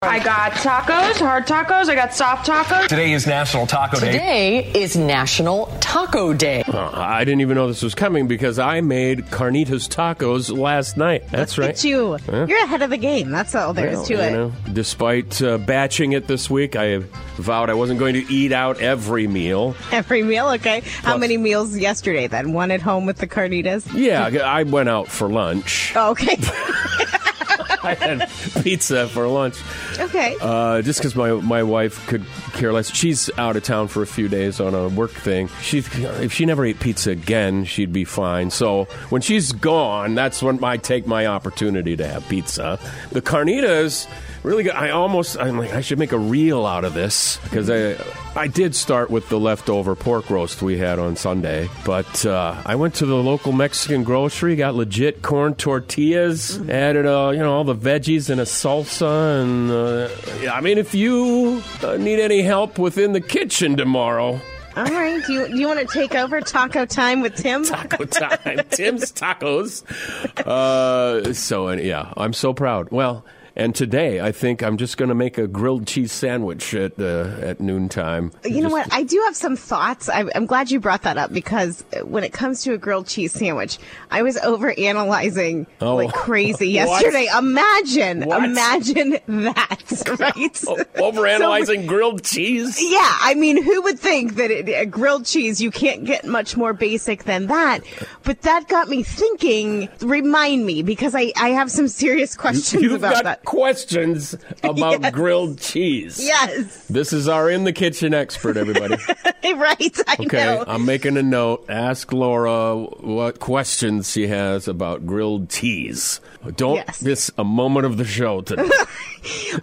I got tacos, hard tacos. I got soft tacos. Today is National Taco Day. Today is National Taco Day. Uh, I didn't even know this was coming because I made carnitas tacos last night. That's right. Look at you. You're ahead of the game. That's all there is Well, to you it. know, despite uh, batching it this week, I vowed I wasn't going to eat out every meal. Every meal, okay. How many meals yesterday then? One at home with the carnitas? Yeah, I went out for lunch. Oh, okay. I had pizza for lunch. okay. Uh, just because my my wife could care less. She's out of town for a few days on a work thing. She if she never ate pizza again, she'd be fine. So when she's gone, that's when I take my opportunity to have pizza. The carnitas. Really good. I almost, I'm like, I should make a reel out of this because I, I did start with the leftover pork roast we had on Sunday, but uh, I went to the local Mexican grocery, got legit corn tortillas, added, uh, you know, all the veggies and a salsa, and uh, I mean, if you uh, need any help within the kitchen tomorrow, all right. Do you, do you want to take over taco time with Tim? taco time, Tim's Tacos. Uh, so yeah, I'm so proud. Well. And today, I think I'm just going to make a grilled cheese sandwich at uh, at noontime. You know Just- what? I do have some thoughts. I, I'm glad you brought that up because when it comes to a grilled cheese sandwich, I was over analyzing Oh. like crazy yesterday. Imagine, What? imagine that, right? Oh, overanalyzing grilled cheese. Yeah, I mean, who would think that it, a grilled cheese, you can't get much more basic than that? But that got me thinking, remind me, because I, I have some serious questions You've about that. Questions about Yes. grilled cheese. Yes, This is our in the kitchen expert, everybody. right, I Okay, know. I'm making a note. Ask Laura what questions she has about grilled cheese. Don't Yes. miss a moment of the show today.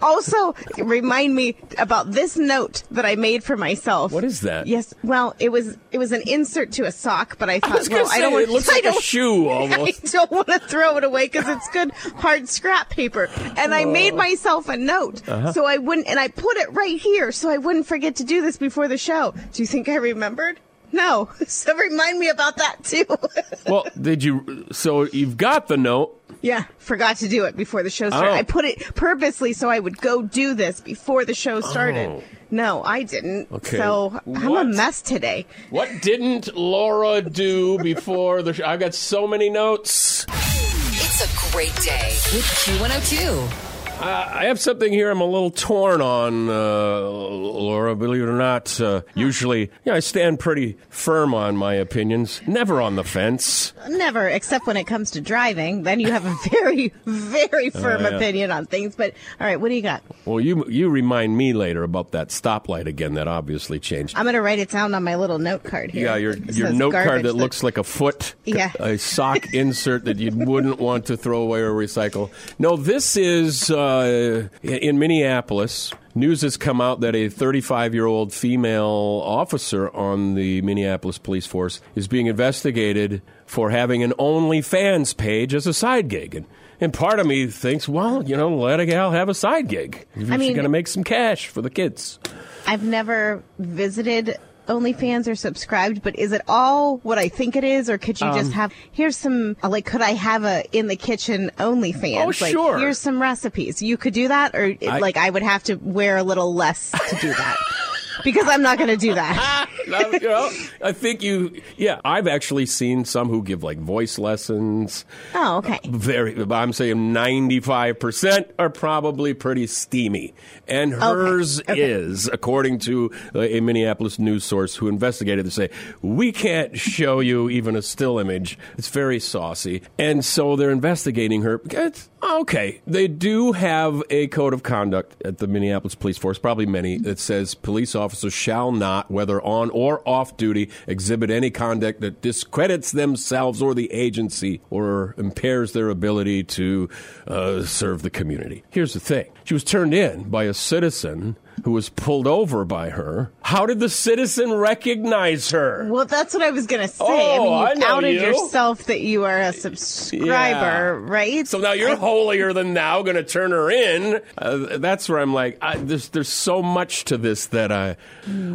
Also, remind me about this note that I made for myself. What is that? Yes, well, it was it was an insert to a sock, but I thought, I was gonna I don't want it looks I like a shoe I don't want to throw it away because it's good hard scrap paper. And I made Oh. myself a note Uh-huh. so I wouldn't, and I put it right here so I wouldn't forget to do this before the show. Do you think I remembered? No. So remind me about that too. well, did you? So you've got the note. yeah, forgot to do it before the show started. Oh. I put it purposely so I would go do this before the show started. Oh. No, I didn't. Okay. So I'm a mess today. What didn't Laura do before the show? I've got so many notes. It's a great day with Q102. Uh, I have something here I'm a little torn on, uh, Laura. Believe it or not, uh, usually, yeah, I stand pretty firm on my opinions, never on the fence. Never, except when it comes to driving. Then you have a very, very firm Oh, yeah. opinion on things. But all right, what do you got? Well, you you remind me later about that stoplight again. That obviously changed. I'm going to write it down on my little note card here. Yeah, your It your note card garbage that looks like a foot, Yeah. a sock insert that you wouldn't want to throw away or recycle. No, this is uh, Uh, in Minneapolis. News has come out that a 35 year old female officer on the Minneapolis police force is being investigated for having an OnlyFans page as a side gig. And, and part of me thinks, well, you know, let a gal have a side gig. If I she's mean- going to make some cash for the kids. I've never visited OnlyFans or subscribed, but is it all what I think it is, or could you Um, just have here's some like could I have a in the kitchen OnlyFans? Oh, like, sure. Here's some recipes. You could do that, or I- like I would have to wear a little less to do that because I'm not going to do that. No, you know, I think you, yeah, I've actually seen some who give like voice lessons. Oh, okay. Uh, very, I'm saying 95% are probably pretty steamy. And hers is, according to a Minneapolis news source who investigated to say, we can't show you even a still image. It's very saucy. And so they're investigating her. It's, okay. They do have a code of conduct at the Minneapolis Police Force, probably many, that says police officers shall not, whether on or off duty, exhibit any conduct that discredits themselves or the agency or impairs their ability to uh, serve the community. Here's the thing she was turned in by a citizen who was pulled over by her. How did the citizen recognize her? Well, that's what I was gonna say. Oh, I mean, I you know outed you. yourself that you are a subscriber, right? So now you're holier than thou, going to turn her in. Uh, that's where I'm like, I, there's there's so much to this that I,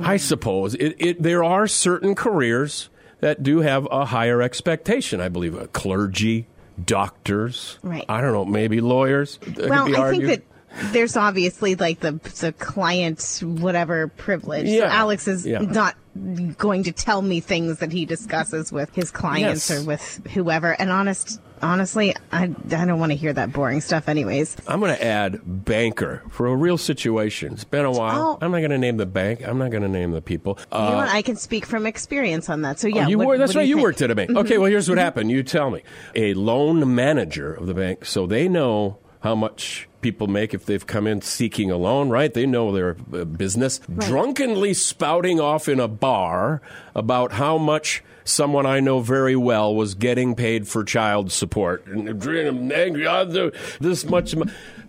I suppose it, it there are certain careers that do have a higher expectation. I believe uh, clergy, doctors, Right. I don't know, maybe lawyers. Well, I think that there's obviously like the the client whatever privilege. So Yeah. Alex is Yeah. not going to tell me things that he discusses with his clients Yes. or with whoever. And honest, honestly, I I don't want to hear that boring stuff, anyways. I'm going to add banker for a real situation. It's been a while. Oh. I'm not going to name the bank. I'm not going to name the people. you know Uh? I can speak from experience on that. So yeah, Oh, you what- were, that's what right. You think? worked at a bank. Okay, well, here's what happened. You tell me. A loan manager of the bank, so they know how much people make if they've come in seeking a loan, right? They know their uh, business. Drunkenly spouting off in a bar about how much someone I know very well was getting paid for child support. And I'm angry, "Oh, the- this much. mo-"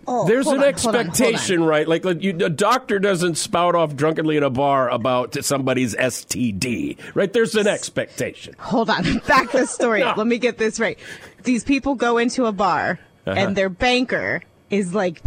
Oh, There's an on, hold on, hold on. expectation, right? Like, like you, a doctor doesn't spout off drunkenly in a bar about somebody's STD, right? There's an expectation. Hold on, back the story. No. Let me get this right. These people go into a bar, Uh-huh. and their banker is like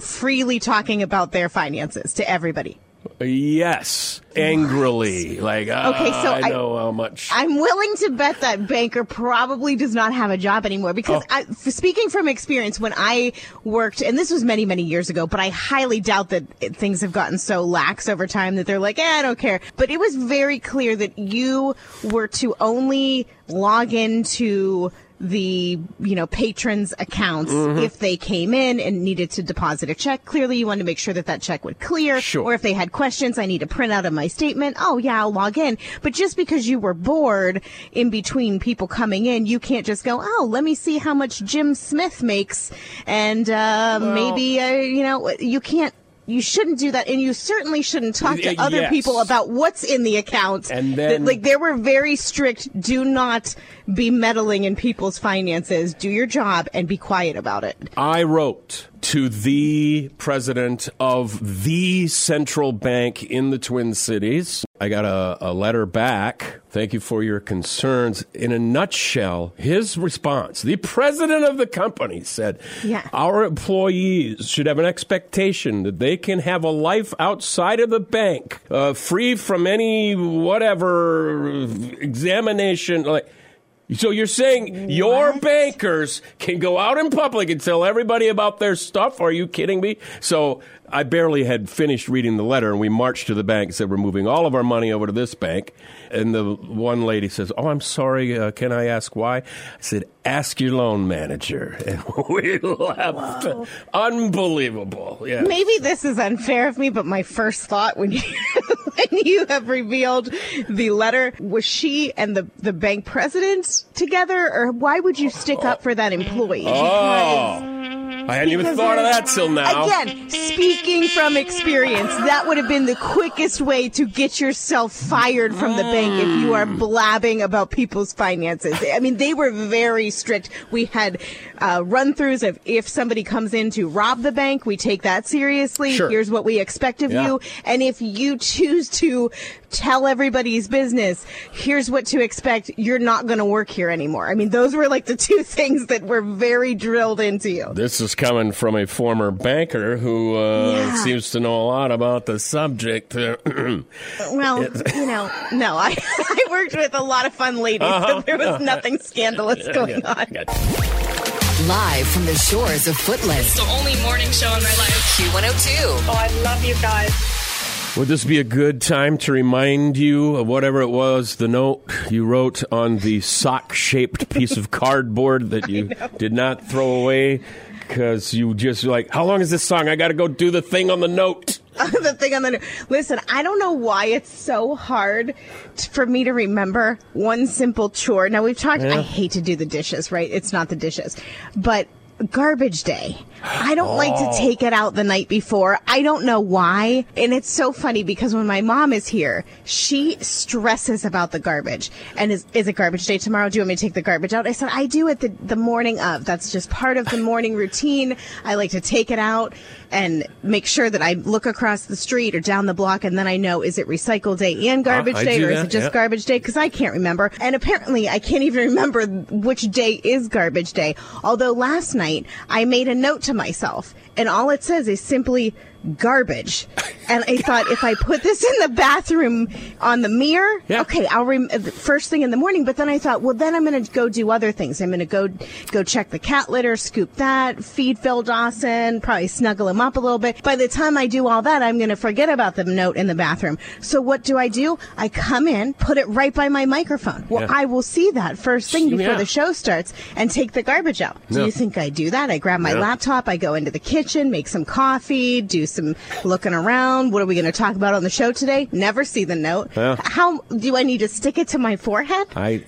freely talking about their finances to everybody. Yes, angrily, like "Ah, Okay, so I I- know how much. I'm willing to bet that banker probably does not have a job anymore because Oh. I, f- speaking from experience, when I worked, and this was many, many years ago, but I highly doubt that it, things have gotten so lax over time that they're like, eh, I don't care. But it was very clear that you were to only log into the you know patrons accounts Mm-hmm. if they came in and needed to deposit a check. Clearly you wanted to make sure that that check would clear. Sure. or if they had questions i need to print out of my statement. Oh yeah i'll log in. But just because you were bored in between people coming in you can't just go oh let me see how much jim smith makes. And uh, maybe uh, you know you can't you shouldn't do that, and you certainly shouldn't talk to other yes. people about what's in the account. And then- like, there were very strict. Do not be meddling in people's finances. Do your job and be quiet about it. I wrote to the president of the central bank in the Twin Cities. I got a, a letter back. Thank you for your concerns. In a nutshell, his response, the president of the company said, Yeah. Our employees should have an expectation that they can have a life outside of the bank, uh, free from any whatever examination. Like, so you're saying your bankers can go out in public and tell everybody about their stuff? Are you kidding me? So I barely had finished reading the letter, and we marched to the bank and said, We're moving all of our money over to this bank. And the one lady says, Oh, I'm sorry. Uh, can I ask why? I said, Ask your loan manager. And we laughed. Unbelievable. Yeah. Maybe this is unfair of me, but my first thought when you when you have revealed the letter was she and the the bank president together, or why would you stick up for that employee? Oh. I hadn't even thought of that till now. Again, speaking from experience, that would have been the quickest way to get yourself fired from the bank if you are blabbing about people's finances. I mean, they were very strict. We had uh, run throughs of if somebody comes in to rob the bank, we take that seriously. Sure. Here's what we expect of Yeah. you. And if you choose to tell everybody's business, here's what to expect, you're not going to work here anymore. I mean, those were like the two things that were very drilled into you. This is coming from a former banker who uh, Yeah. seems to know a lot about the subject. Well, you know, no, I, I worked with a lot of fun ladies, so there was nothing scandalous going on. Live from the shores of Footland. the only morning show in my life. Q102. Oh, I love you guys. Would this be a good time to remind you of whatever it was, the note you wrote on the sock shaped piece of cardboard that you did not throw away? Because you just like, how long is this song? I got to go do the thing on the note. the thing on the note. listen, I don't know why it's so hard t- for me to remember one simple chore. Now we've talked. I hate to do the dishes, right? It's not the dishes, but garbage day. I don't like Oh. to take it out the night before. I don't know why. And it's so funny because when my mom is here, she stresses about the garbage. And is, is it garbage day tomorrow? Do you want me to take the garbage out? I said, I do it the, the morning of. That's just part of the morning routine. I like to take it out and make sure that I look across the street or down the block and then I know is it recycle day and garbage I day or is it just yeah. garbage day? Because I can't remember. And apparently I can't even remember which day is garbage day. Although last night I made a note to myself and all it says is simply garbage. And I thought if I put this in the bathroom on the mirror, Yeah. okay, I'll rem- first thing in the morning. But then I thought, well, then I'm going to go do other things. I'm going to go go check the cat litter, scoop that, feed Phil Dawson, probably snuggle him up a little bit. By the time I do all that, I'm going to forget about the note in the bathroom. So what do I do? I come in, put it right by my microphone. Well, Yeah. I will see that first thing before Yeah. the show starts and take the garbage out. Do you think I do that? I grab my laptop, I go into the kitchen, make some coffee, do some looking around. What are we going to talk about on the show today? Never see the note. Yeah. How do I need to stick it to my forehead? I,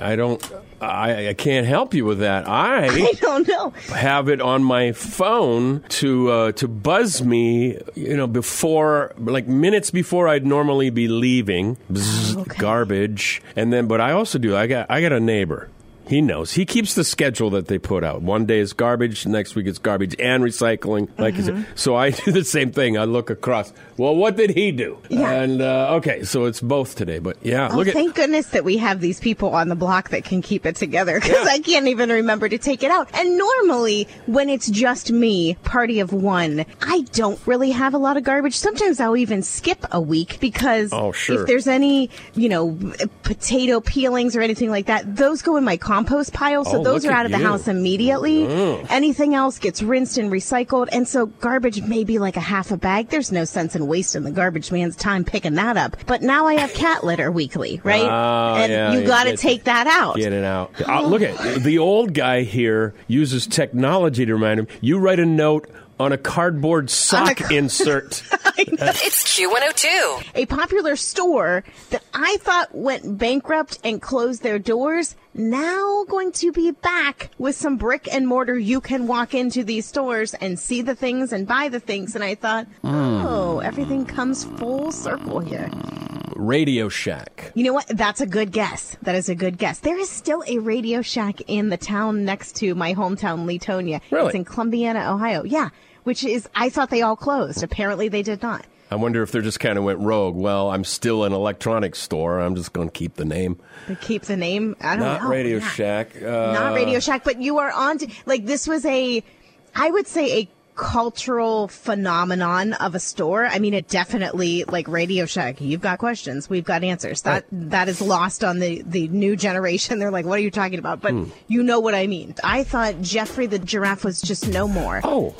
I don't, I, I can't help you with that. I I don't know. have it on my phone to uh, to buzz me, you know, before like minutes before I'd normally be leaving. Bzzz, okay. Garbage, and then but I also do. I got I got a neighbor. He knows. He keeps the schedule that they put out. One day is garbage, next week it's garbage and recycling. Like Mm-hmm. So I do the same thing. I look across. Well, what did he do? Yeah. And uh, okay, so it's both today. But yeah, Oh, look at thank goodness that we have these people on the block that can keep it together because Yeah. I can't even remember to take it out. And normally, when it's just me, party of one, I don't really have a lot of garbage. Sometimes I'll even skip a week because Oh, sure. if there's any, you know, potato peelings or anything like that, those go in my compost pile. So Oh, those are out of the you. Mm. house immediately. Anything else gets rinsed and recycled. And so garbage may be like a half a bag. There's no sense in wasting the garbage man's time picking that up. But now I have cat litter weekly, right? Oh, and yeah, you you got to take that out. Get it out. Uh, look at the old guy here uses technology to remind him. You write a note on a cardboard sock card- insert. It's Q102. a popular store that I thought went bankrupt and closed their doors now going to be back with some brick and mortar. You can walk into these stores and see the things and buy the things. And I thought, hmm. oh, everything comes full circle here. Radio Shack. You know what? That's a good guess. That is a good guess. There is still a Radio Shack in the town next to my hometown, Leetonia. Really? It's in Columbiana, Ohio. Yeah. Which is, I thought they all closed. Apparently they did not. I wonder if they just kind of went rogue. Well, I'm still an electronics store. I'm just going to keep the name. They keep the name. I don't know. Not know. Radio. Shack. Uh, Not Radio Shack, but you are on to, like, this was a, I would say a cultural phenomenon of a store. I mean, it definitely, like Radio Shack, you've got questions, we've got answers. That, that is lost on the, the new generation. They're like, what are you talking about? But Hmm. you know what I mean. I thought Geoffrey the giraffe was just no more. Oh,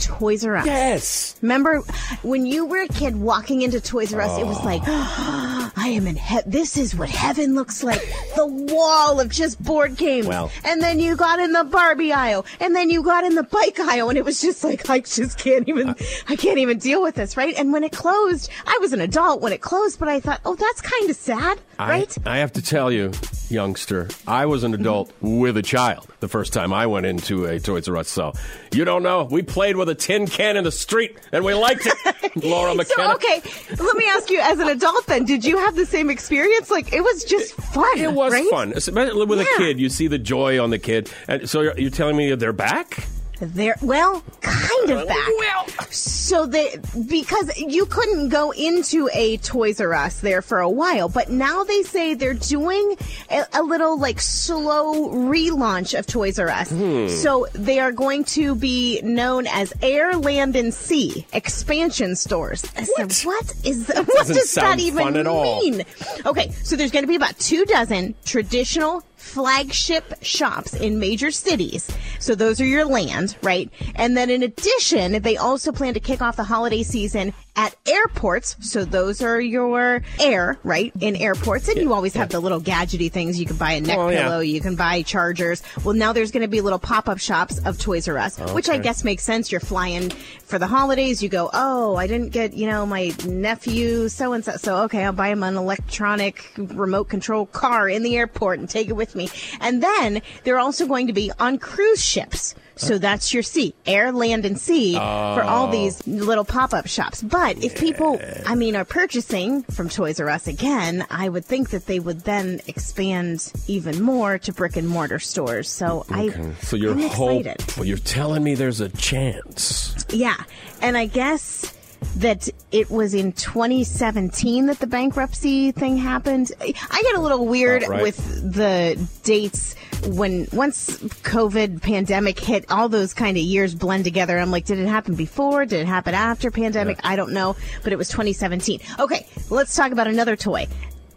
Toys R Us. yes. Remember when you were a kid walking into Toys R Us, it Oh. was like, ah. I am in heaven. This is what heaven looks like. the wall of just board games. Well. and then you got in the Barbie aisle, and then you got in the bike aisle, and it was just like, I just can't even, I can't even deal with this, right? And when it closed, I was an adult when it closed, but I thought, oh, that's kind of sad, right? I, I have to tell you, youngster, I was an adult with a child the first time I went into a Toys R Us. So you don't know. We played with a tin can in the street and we liked it. Laura McKenna. So okay, let me ask you, as an adult, then, did you have the same experience? Like, it was just fun. It was right? fun, with a kid. You see the joy on the kid, and so you're, you're telling me they're back? They're well, kind of back. Well, So they because you couldn't go into a Toys R Us there for a while, but now they say they're doing a, a little like slow relaunch of Toys R Us. Hmm. So they are going to be known as Air, Land, and Sea expansion stores. I said, what is that? What doesn't that even fun at all. mean? Okay, so there's going to be about two dozen traditional flagship shops in major cities. So those are your land, right? And then in addition, they also plan to kick off the holiday season at airports. So those are your air, right? In airports. And you always have the little gadgety things. You can buy a neck Oh, yeah. pillow, you can buy chargers. Well, now there's going to be little pop-up shops of Toys R Us, which I guess makes sense. You're flying for the holidays. You go, oh, I didn't get, you know, my nephew so and so. So, okay, I'll buy him an electronic remote control car in the airport and take it with me. And then they're also going to be on cruise ships. So that's your sea, air, land, and sea for all Oh. these little pop-up shops. But if people, I mean, are purchasing from Toys R Us again, I would think that they would then expand even more to brick and mortar stores. So I, so you're I'm excited. Well, you're telling me there's a chance. Yeah. And I guess that it was in 2017 that the bankruptcy thing happened. I get a little weird right. with the dates when once COVID pandemic hit, all those kind of years blend together. I'm like, did it happen before? Did it happen after pandemic? I don't know, but it was 2017. Okay, let's talk about another toy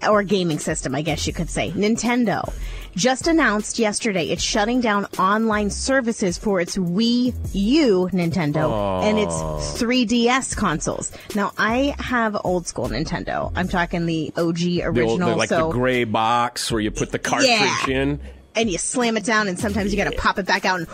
or gaming system, I guess you could say. Nintendo just announced yesterday it's shutting down online services for its Wii U Nintendo and its 3DS consoles. Now, I have old school Nintendo. I'm talking the OG The old, original. the, like so the gray box where you put the cartridge Yeah. in. and you slam it down, and sometimes you got to pop it back out and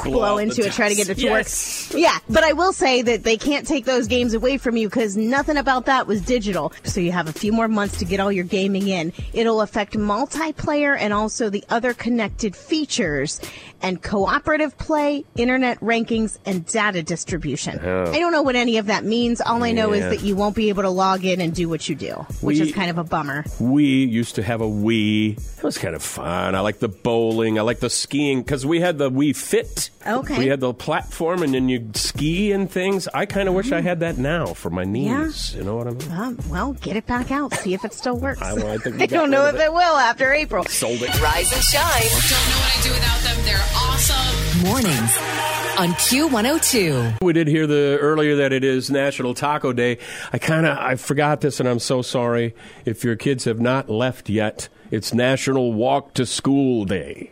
blow into it, try to get it to Yes. work. Yeah, but I will say that they can't take those games away from you because nothing about that was digital. So you have a few more months to get all your gaming in. It'll affect multiplayer and also the other connected features and cooperative play, internet rankings, and data distribution. I don't know what any of that means. All I know is that you won't be able to log in and do what you do, which We- is kind of a bummer. We used to have a Wii. It was kind of fun. I like the bowling. I like the skiing because we had the Wii Fit. Okay. We had the platform, and then you'd ski and things. I kind of wish I had that now for my knees. Yeah. You know what I mean? Um, well, get it back out. See if it still works. I- well, I think we got don't know if of it. will after April. Sold it. Rise and shine. Don't know what I do without them. They're awesome. Mornings on Q102. We did hear the earlier that it is National Taco Day. I kind of I forgot this, and I'm so sorry. If your kids have not left yet, it's National Walk to School Day.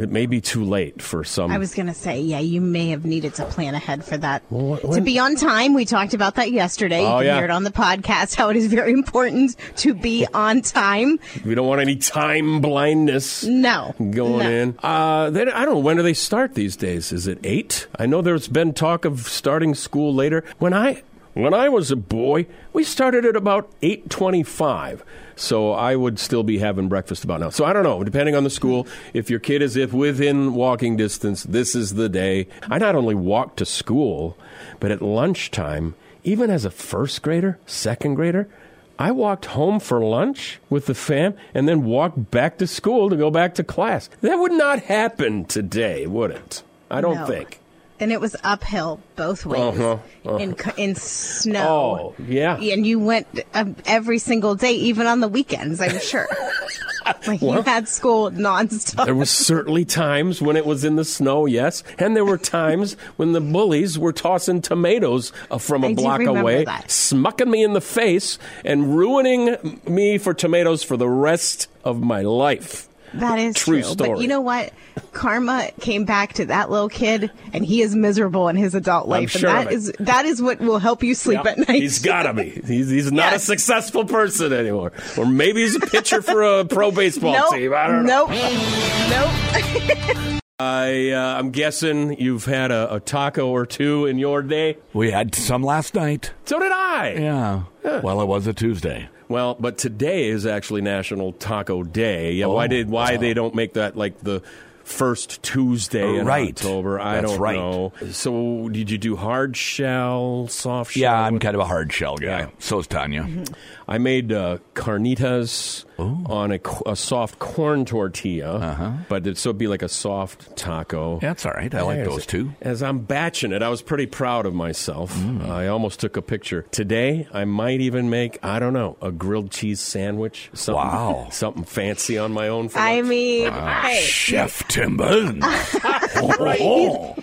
It may be too late for some. I was going to say, yeah, you may have needed to plan ahead for that. Well, to be on time, we talked about that yesterday. Oh, you can yeah. hear it on the podcast how it is very important to be on time. we don't want any time blindness. No. going no. in. Uh, they, I don't know when do they start these days. Is it eight? I know there's been talk of starting school later. When I when I was a boy, we started at about eight twenty-five. So I would still be having breakfast about now. So I don't know. Depending on the school, if your kid is if within walking distance, this is the day. I not only walked to school, but at lunchtime, even as a first grader, second grader. I walked home for lunch with the fam and then walked back to school to go back to class. That would not happen today, would it? I don't No. think. And it was uphill both ways Uh-huh, uh-huh. in in snow. Oh, yeah. And you went um, every single day, even on the weekends. I'm sure. like you had school nonstop. There was certainly times when it was in the snow, yes, and there were times when the bullies were tossing tomatoes uh, from a I block away, that. smucking me in the face and ruining me for tomatoes for the rest of my life. That is True true. story. But you know what? Karma came back to that little kid, and he is miserable in his adult life. sure and that is that is what will help you sleep at night. He's got to be. He's, he's not a successful person anymore. Or maybe he's a pitcher for a pro baseball nope. team. I don't know. Nope. Nope. I, uh, I'm guessing you've had a, a taco or two in your day. We had some last night. So did I. Yeah. Well, it was a Tuesday. Well, but today is actually National Taco Day. Yeah, why Oh. did why they don't make that like the first Tuesday in Right. October? I That's don't right. know. So did you do hard shell, soft shell? Yeah, I'm kind of a hard shell guy. Yeah. So is Tanya. I made uh, carnitas on a, a soft corn tortilla, uh-huh. but it, so it'd be like a soft taco. That's all right. I like There's those too. As I'm batching it, I was pretty proud of myself. Mm. I almost took a picture. Today, I might even make, I don't know, a grilled cheese sandwich. Something, Wow. Something fancy on my own. For I mean, Ah, hey, Chef Tim Burton. Oh,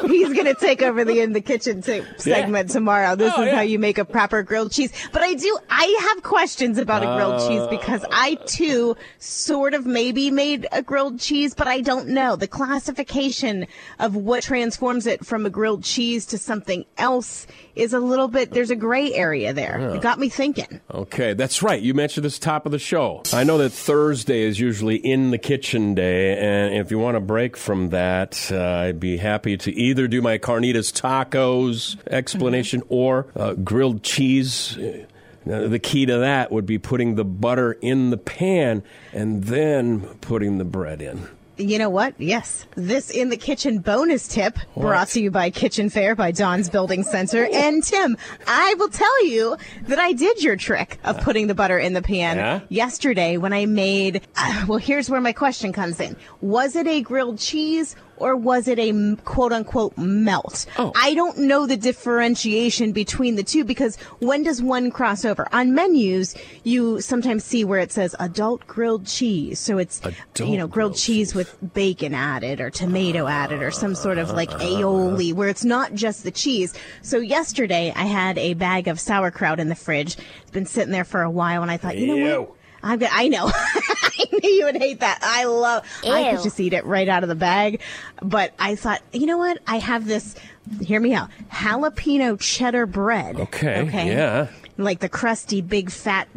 he's gonna take over the in the kitchen t- segment tomorrow. This Oh, is yeah. how you make a proper grilled cheese. But I do, I have questions about a grilled cheese Uh. because I too sort of maybe made a grilled cheese, but I don't know the classification of what transforms it from a grilled cheese to something else is a little bit. There's a gray area there. It got me thinking. Okay, that's right. You mentioned this top of the show. I know that Thursday is usually in the kitchen day, and if you want to break from that, uh, I'd be happy to either do my carnitas tacos explanation or uh, grilled cheese. Uh, the key to that would be putting the butter in the pan and then putting the bread in. You know what? Yes. This in the kitchen bonus tip brought to you by Kitchen Fair by Don's Building Center. And Tim, I will tell you that I did your trick of putting the butter in the pan Yeah? yesterday when I made. Uh, well, here's where my question comes in. Was it a grilled cheese or was it a quote unquote melt? Oh. I don't know the differentiation between the two because when does one cross over? On menus, you sometimes see where it says adult grilled cheese. So it's, Adult you know, grilled grilled cheese with bacon added or tomato added or some sort of like uh-huh. aioli where it's not just the cheese. So yesterday I had a bag of sauerkraut in the fridge. It's been sitting there for a while and I thought, you know Ew. what? I'm good. I know. I knew you would hate that. I love. I could just eat it right out of the bag, but I thought, you know what? I have this. Hear me out. Jalapeno cheddar bread. Okay, Okay. yeah. Like the crusty, big, fat,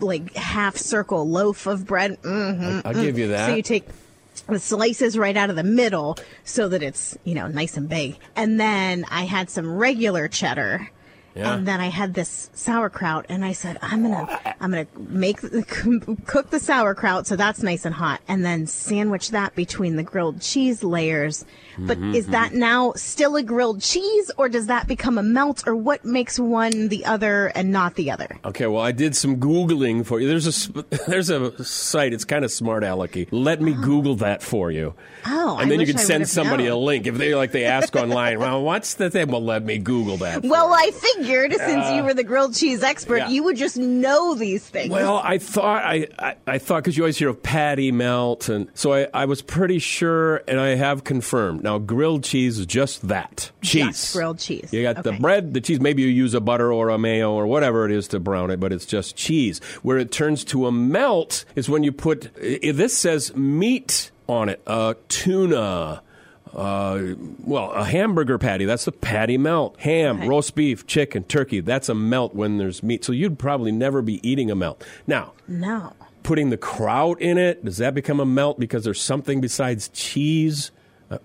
like half circle loaf of bread. hmm I'll give you that. So you take the slices right out of the middle so that it's, you know, nice and big. And then I had some regular cheddar. Yeah. And then I had this sauerkraut, and I said, "I'm gonna, I'm gonna make, cook the sauerkraut so that's nice and hot, and then sandwich that between the grilled cheese layers." But Mm-hmm, is that now still a grilled cheese, or does that become a melt, or what makes one the other and not the other? Okay, well, I did some googling for you. There's a there's a site. It's kind of smart, alecky. Let me Google that for you. Oh, and then you can I send somebody known. a link if they like they ask online. Well, what's the thing? Well, let me Google that. Well. I figured since you were the grilled cheese expert, yeah. you would just know these things. Well, I thought I, I, I thought because you always hear of patty melt, and so I, I was pretty sure, and I have confirmed. Now, grilled cheese is just that cheese, Just grilled cheese. You got the bread, the cheese. Maybe you use a butter or a mayo or whatever it is to brown it, but it's just cheese. Where it turns to a melt is when you put. this says meat on it, uh, tuna. Uh, well, a hamburger patty, that's a patty melt. Ham, Okay. roast beef, chicken, turkey, that's a melt when there's meat. So you'd probably never be eating a melt. Now, no. putting the kraut in it, does that become a melt because there's something besides cheese? Uh,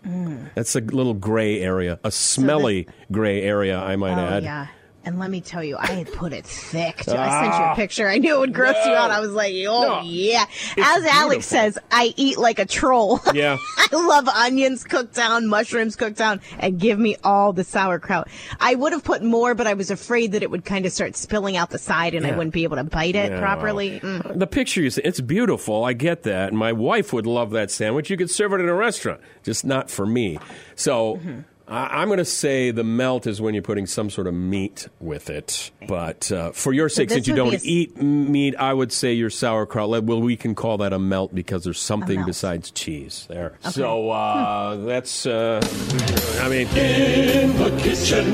That's a little gray area, a smelly gray area, I might Oh add. yeah. And let me tell you, I had put it thick. I sent you a picture. I knew it would gross you out. I was like, oh No. yeah. As Alex beautiful. says, I eat like a troll. Yeah. I love onions cooked down, mushrooms cooked down, and give me all the sauerkraut. I would have put more, but I was afraid that it would kind of start spilling out the side and I wouldn't be able to bite it Yeah, properly. Mm. The picture you see, it's beautiful. I get that. And my wife would love that sandwich. You could serve it in a restaurant, just not for me. So Mm-hmm. I, I'm going to say the melt is when you're putting some sort of meat with it. But uh, for your sake, this since you don't be a s- eat meat, I would say your sauerkraut. Well, we can call that a melt because there's something besides cheese there. So uh, that's, uh, I mean, in the kitchen.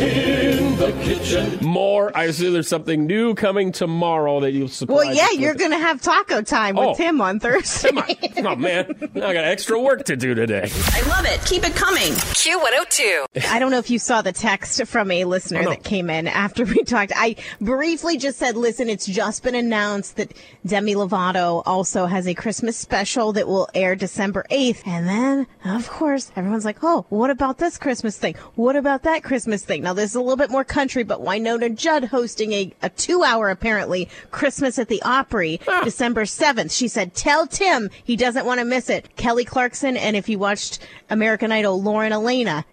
In the kitchen. More. I see there's something new coming tomorrow that you'll surprise Well, yeah, you're going to have taco time with Oh. Tim on Thursday. Come on. Oh, man. I got extra work to do today. I love it. Keep it coming. Q102. I don't know if you saw the text from a listener Oh, no. that came in after we talked. I briefly just said, listen, it's just been announced that Demi Lovato also has a Christmas special that will air December 8th. And then, of course, everyone's like, oh, what about this Christmas thing? What about that Christmas thing? Now, this is a little bit more country, but Wynonna Judd hosting a, a two hour, apparently, Christmas at the Opry, ah. December 7th. She said, tell Tim he doesn't want to miss it. Kelly Clarkson, and if you watched American Idol, Lauren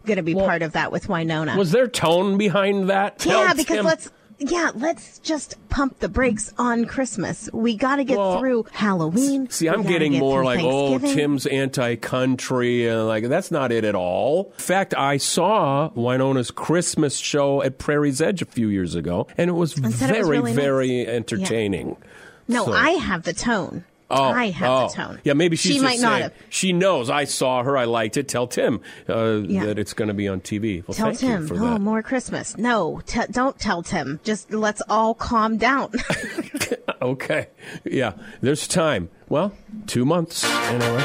Going to be part of that with Wynonna. Was there tone behind that? yeah, Tell because let's yeah, let's just pump the brakes on Christmas. We got to get Well, through Halloween. See, I'm getting get more like, oh, Tim's anti-country, and like that's not it at all. In fact, I saw Wynonna's Christmas show at Prairie's Edge a few years ago, and it was said it was very, nice. very entertaining. No, So- I have the tone. Oh, I have oh. the tone. Yeah, maybe she's she might not saying- have. She knows. I saw her. I liked it. Tell Tim uh, Yeah. that it's going to be on TV. Well, Tell Tim. oh, that. more Christmas. No, t- don't tell Tim. Just let's all calm down. Okay. Yeah, there's time. Well, two months anyway.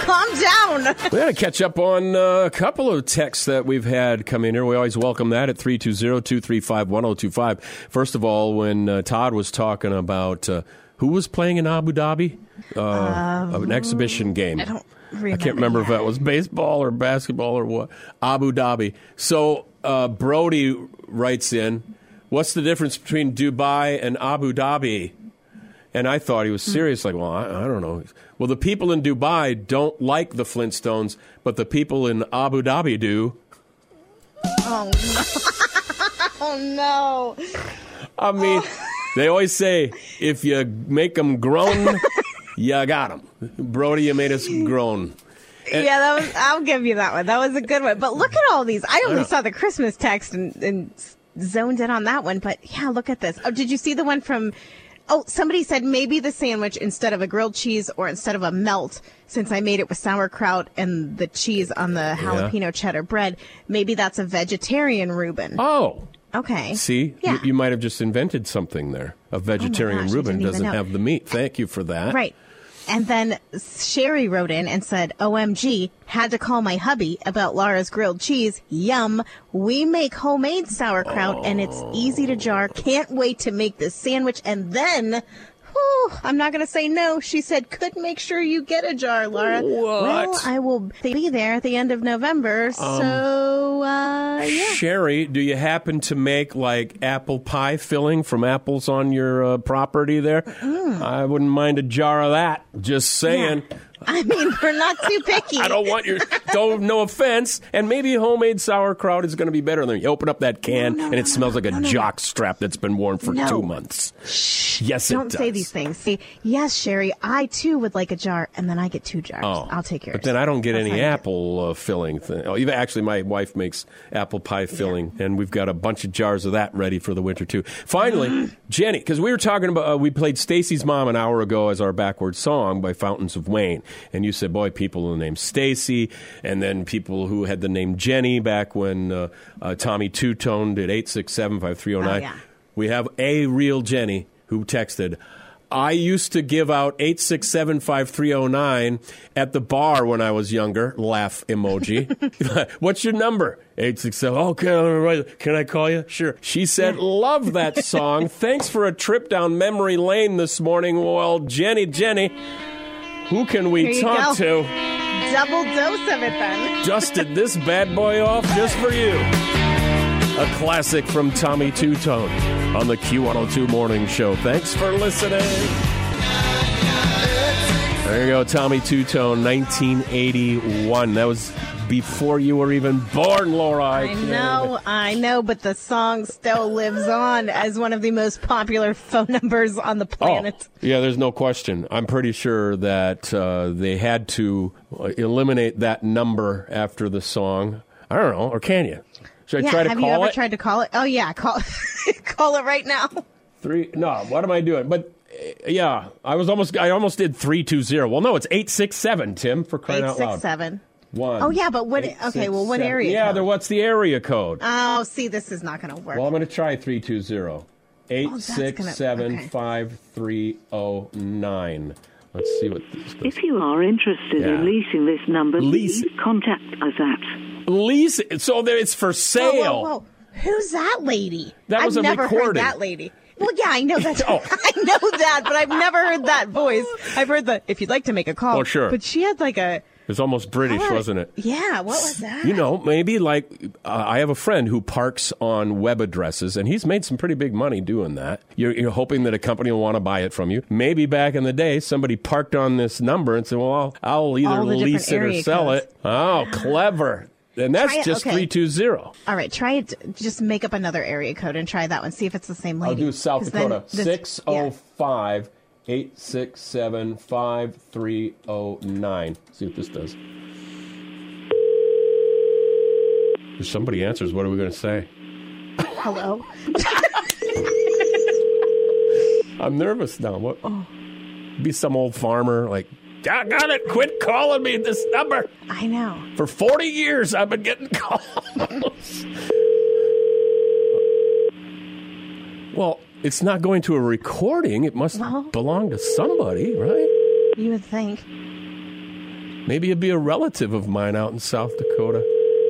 Calm down. We got to catch up on uh, a couple of texts that we've had come in here. We always welcome that at 320-235-1025. First of all, when uh, Todd was talking about uh, who was playing in Abu Dhabi, uh, of an exhibition game. I don't I can't remember if that was baseball or basketball or what. Abu Dhabi. So uh, Brody writes in, "What's the difference between Dubai and Abu Dhabi?" And I thought he was serious. Like, well, I, I don't know. Well, the people in Dubai don't like the Flintstones, but the people in Abu Dhabi do. Oh no. I mean, they always say if you make them groan, you got them. Brody, you made us groan. yeah, that was. I'll give you that one. That was a good one. But look at all these. I only saw the Christmas text and, and zoned in on that one. But yeah, look at this. Oh, did you see the one from? Oh, somebody said maybe the sandwich instead of a grilled cheese or instead of a melt, since I made it with sauerkraut and the cheese on the jalapeno cheddar bread, maybe that's a vegetarian Reuben. Oh, Okay. see, Yeah. you, you might have just invented something there. A oh vegetarian gosh, Reuben doesn't have the meat. Thank you for that. Right. And then Sherry wrote in and said, OMG, had to call my hubby about Laura's grilled cheese. Yum. We make homemade sauerkraut and it's easy to jar. Can't wait to make this sandwich. And then, whew, I'm not going to say no. She said, could make sure you get a jar, Laura. Well, I will be there at the end of November. so, uh, yeah. Sherry, do you happen to make like apple pie filling from apples on your uh, property there? I wouldn't mind a jar of that. Just saying. I mean, we're not too picky. I don't want your don't no offense. And maybe homemade sauerkraut is going to be better than you open up that can No, no, and it no, smells like a jock strap that's been worn for two months. Yes, it does. Don't say these things. See, yes, Sherry, I too would like a jar, and then I get two jars. Oh, I'll take yours. But then I don't get any how you do it. apple uh, filling. Thing. Oh, even actually, my wife makes apple pie filling, and we've got a bunch of jars of that ready for the winter too. Finally, Jenny, because we were talking about, uh, we played Stacy's Mom an hour ago as our backward song by Fountains of Wayne, and you said, boy, people with the name Stacy, and then people who had the name Jenny back when uh, uh, Tommy Tutone did eight six seven five three zero nine. Oh, yeah. We have a real Jenny who texted. I used to give out 8675309 at the bar when I was younger. Laugh emoji. What's your number? 867. Okay, can I call you? Sure. She said, Love that song. Thanks for a trip down memory lane this morning. Well, Jenny, Jenny, who can we talk go. to? Double dose of it then. Dusted this bad boy off just for you. A classic from Tommy Tutone on the Q102 Morning Show. Thanks for listening. There you go, Tommy Tutone, 1981. That was before you were even born, Laura. I can't know, I know, but the song still lives on as one of the most popular phone numbers on the planet. Oh, planet. yeah, there's no question. I'm pretty sure that uh, they had to uh, eliminate that number after the song. I don't know, or can you? Should I yeah, try to call it? have you ever it? tried to call it? Oh yeah, call call it right now. Three? No. What am I doing? But uh, yeah, I was almost. I almost did three two zero. Well, no, it's eight six seven. Tim for crying Eight out loud. six seven. One. Oh yeah, but what? eight, okay, six, well, what seven. area? Yeah, code? there. What's the area code? Oh, see, this is not going to work. well, I'm going to try three two zero. Eight Oh, gonna- seven okay. five three oh nine. Let's see what this does. If you are interested Yeah. in leasing this number, Lease- please contact us at Lease. So there, it's for Whoa, sale. whoa, whoa. Who's that lady? That was I've a never recording. heard that lady. Well, yeah, I know that. Oh. I know that, but I've never heard that voice. I've heard the if you'd like to make a call. Oh, sure. But she had like a. It was almost British, what? wasn't it? Yeah, what was that? You know, maybe like uh, I have a friend who parks on web addresses, and he's made some pretty big money doing that. You're, you're hoping that a company will want to buy it from you. Maybe back in the day, somebody parked on this number and said, "Well, I'll, I'll either lease it or sell codes. it." Oh, clever! And that's it, just okay. three two zero. All right, try it. Just make up another area code and try that one. See if it's the same lady. I'll do South Dakota this- six oh five eight six seven five three oh nine. See what this does. If somebody answers, what are we going to say? Hello. I'm nervous now. What? Be some old farmer like, I got it. Quit calling me this number. I know. For 40 years, I've been getting calls. well, it's not going to a recording. It must Well- belong to somebody, right? You would think Maybe it'd be a relative of mine out in South Dakota.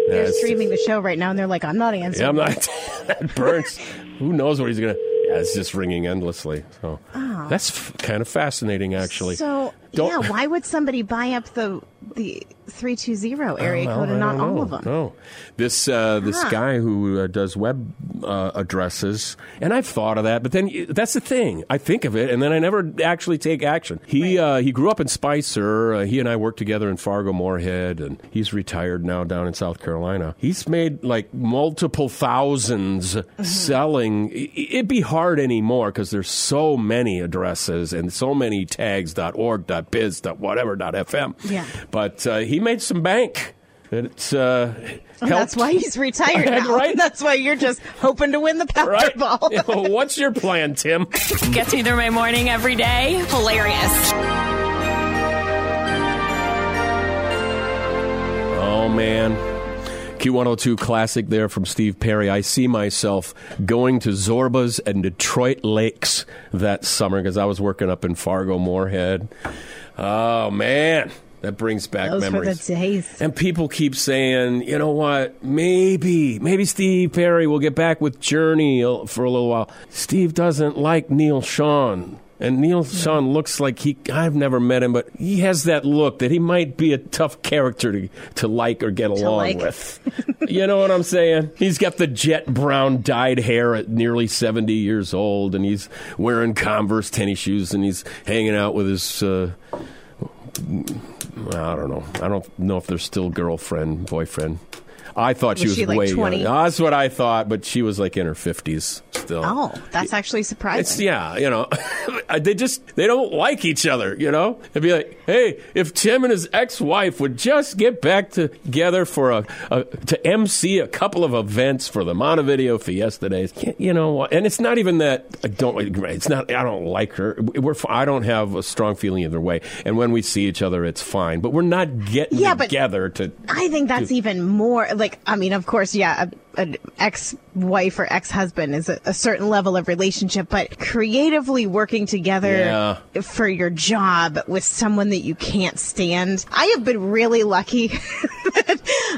they're streaming the show right now, and they're like, "I'm not answering." Yeah, I'm not. that burns. Who knows what he's gonna? Yeah, it's just ringing endlessly. So ah. that's f- kind of fascinating, actually. So Don't- yeah, why would somebody buy up the the three two zero area Well, code and not all know. of them? No, this uh, this Huh. guy who uh, does web uh, addresses, and I've thought of that. But then that's the thing. I think of it, and then I never actually take action. He uh, he grew up in Spicer. Uh, he and I worked together in Fargo Moorhead, and he's retired now down in South Carolina. He's made like multiple 1000s selling. It'd be hard anymore because there's so many addresses and so many tags. .org, .biz, .whatever, .fm. Yeah. But uh, he made some bank. It's uh, that's why he's retired now. Right. That's why you're just hoping to win the Right. Powerball. Yeah, well, What's your plan, Tim? Gets me through my morning every day. Hilarious. Oh man. Q102 classic there from Steve Perry. I see myself going to Zorba's and Detroit Lakes that summer because I was working up in Fargo Moorhead. Oh man, that brings back Those were the memories. days. And people keep saying, you know what? Maybe, maybe Steve Perry will get back with Journey for a little while. Steve doesn't like Neal Schon. And Neal Schon looks like he, I've never met him, but he has that look that he might be a tough character to, to like or get along like. with. you know what I'm saying? He's got the jet brown dyed hair at nearly 70 years old, and he's wearing Converse tennis shoes, and he's hanging out with his, uh, I don't know. I don't know if they're still girlfriend, boyfriend. I thought she Was was she, like, way 20? younger. That's what I thought, but she was like in her 50s still. Oh, that's actually It's surprising. yeah, you know, they just they don't like each other. You know, it'd be like, hey, if Tim and his ex-wife would just get back together for a, a to MC a couple of events for the Montevideo Fiesta days, you know, and it's not even that I don't. It's not. I don't like her. We're. I don't have a strong feeling either way. And when we see each other, it's fine. But we're not getting Yeah, but- together to. I think that's even more like I mean, of course, yeah, an ex-wife or ex-husband is a, a certain level of relationship, but creatively working together Yeah. for your job with someone that you can't stand. I have been really lucky.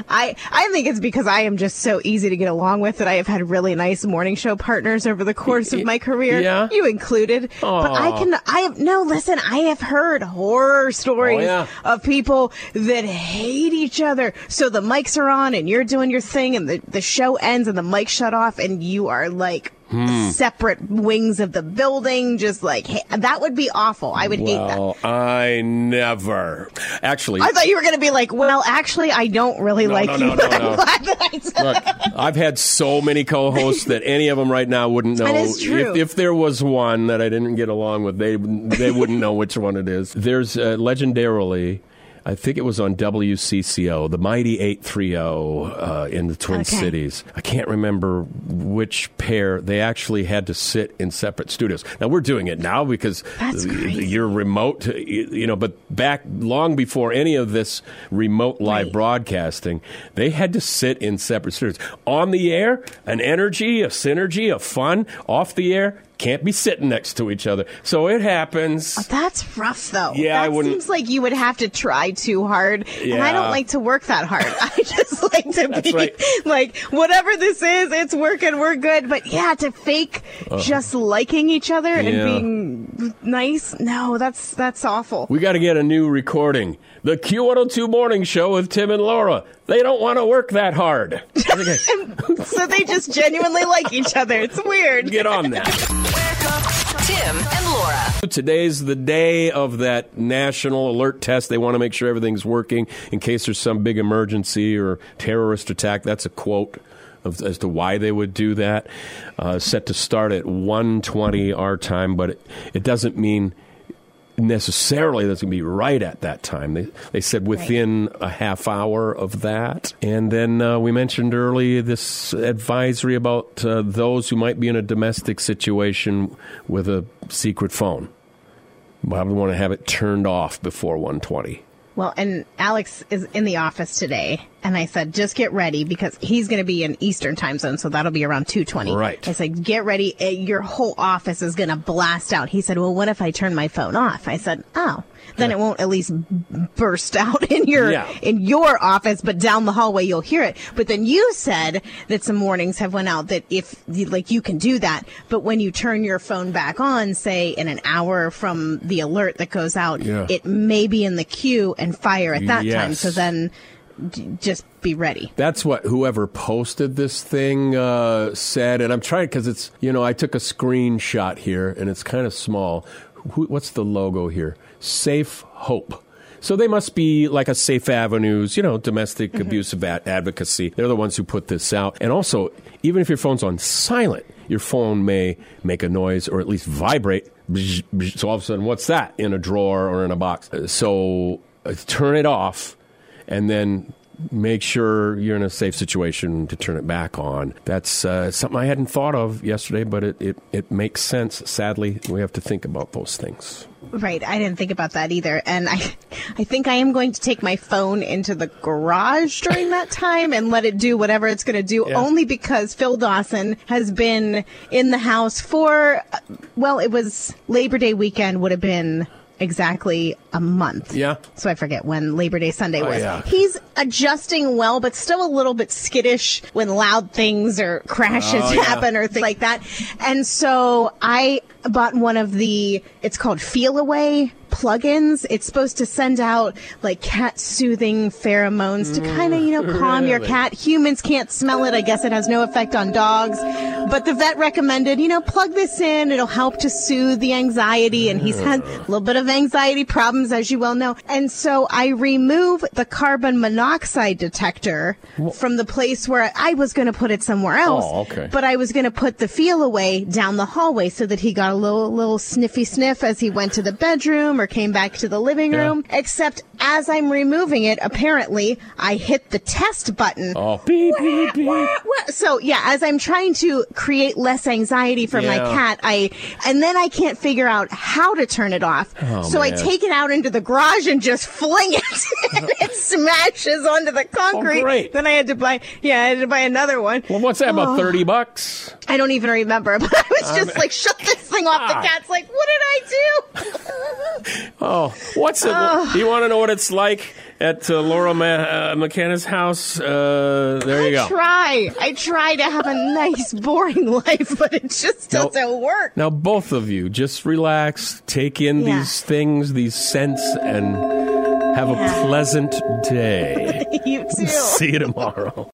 I I think it's because I am just so easy to get along with that I have had really nice morning show partners over the course of my career. Yeah. You included. But I can I have no listen, I have heard horror stories Oh, yeah. of people that hate each other. So the mics are on and you're doing your thing and the, the show ends and the mic shut off and you are like Hmm. separate wings of the building, just like hey, that would be awful. I would hate that. I never actually. I thought you were going to be like, well, actually, I don't really No, like no, you, no, but I'm glad that I said Look, I've had so many co-hosts that any of them right now wouldn't know. That is true. If, if there was one that I didn't get along with, they they wouldn't know which one it is. There's uh, legendarily. I think it was on WCCO, the Mighty 830 uh, in the Twin Okay. Cities. I can't remember which pair. They actually had to sit in separate studios. Now, we're doing it now because you're remote, you know, but back long before any of this remote live Right. broadcasting, they had to sit in separate studios. On the air, an energy, a synergy, a fun. Off the air, can't be sitting next to each other. So it happens. Oh, that's rough, though. Yeah, I that wouldn't- seems like you would have to try too hard, and I don't like to work that hard. I just like to be right. like, whatever this is, it's working, we're good. But yeah, to fake uh-huh. just liking each other. Yeah. and being nice, no, that's that's awful. We got to get a new recording. The Q102 Morning Show with Tim and Laura. They don't want to work that hard. Okay, so they just genuinely like each other. It's weird. get on that. Tim and Laura. Today's the day of that national alert test. They want to make sure everything's working in case there's some big emergency or terrorist attack. That's a quote as to why they would do that. Uh, set to start at 1:20 our time, but it, it doesn't mean necessarily that's going to be right at that time. They, they said within a half hour of that. And then uh, we mentioned early this advisory about uh, those who might be in a domestic situation with a secret phone. Probably want to have it turned off before 120. Well, and Alex is in the office today, and I said, just get ready because he's going to be in Eastern time zone, so that'll be around 220. Right. I said, get ready. eh, Your whole office is going to blast out. He said, well, what if I turn my phone off? I said, oh, then it won't at least burst out in your, Yeah. in your office, but down the hallway you'll hear it. But then you said that some warnings have went out that if, like, you can do that, but when you turn your phone back on, say in an hour from the alert that goes out, Yeah. it may be in the queue and fire at that time. So then just be ready. That's what whoever posted this thing uh, said, and I'm trying because it's you know I took a screenshot here and it's kind of small. Who, what's the logo here? Safe Hope. So they must be like a Safe Avenues, you know, domestic abuse ad- advocacy. They're the ones who put this out. And also, even if your phone's on silent, your phone may make a noise or at least vibrate. So all of a sudden, what's that in a drawer or in a box? So uh, turn it off and then make sure you're in a safe situation to turn it back on. That's uh, something I hadn't thought of yesterday, but it, it, it makes sense. Sadly, we have to think about those things. Right, I didn't think about that either, and I, I think I am going to take my phone into the garage during that time and let it do whatever it's going to do. Yeah. Only because Phil Dawson has been in the house for, uh, well, it was Labor Day weekend would have been exactly a month. Yeah. So I forget when Labor Day Sunday Oh, was. yeah. He's adjusting well, but still a little bit skittish when loud things or crashes Oh, yeah. happen or things like that. And so I bought one of the, it's called Feliway plugins. It's supposed to send out like cat soothing pheromones to kind of, you know, mm. calm your cat. Humans can't smell it. I guess it has no effect on dogs. But the vet recommended, you know, plug this in. It'll help to soothe the anxiety. And he's had a little bit of anxiety problems, as you well know. And so I remove the carbon monoxide detector from the place where I was going to put it somewhere else. Oh, okay. But I was going to put the Feliway down the hallway so that he got a little, little sniffy sniff as he went to the bedroom or came back to the living Yeah. room. Except as I'm removing it, apparently I hit the test button. Oh, beep, beep, beep. So yeah, as I'm trying to create less anxiety for my cat, I and then I can't figure out how to turn it off. Oh, so I take it out into the garage and just fling it, and it smashes onto the concrete. Oh, great. Then I had to buy yeah, I had to buy another one. Well, what's that, Oh. about 30 bucks? I don't even remember, but I was just like, shut this thing off. Ah. The cat's like, what did I do? Oh, what's it? Do you want to know what it's like at uh, Laura Ma- uh, McKenna's house? Uh, there you go. I try. I try to have a nice, boring life, but it just doesn't work. Now, both of you, just relax, take in Yeah. these things, these scents, and have Yeah. a pleasant day. You too. See you tomorrow.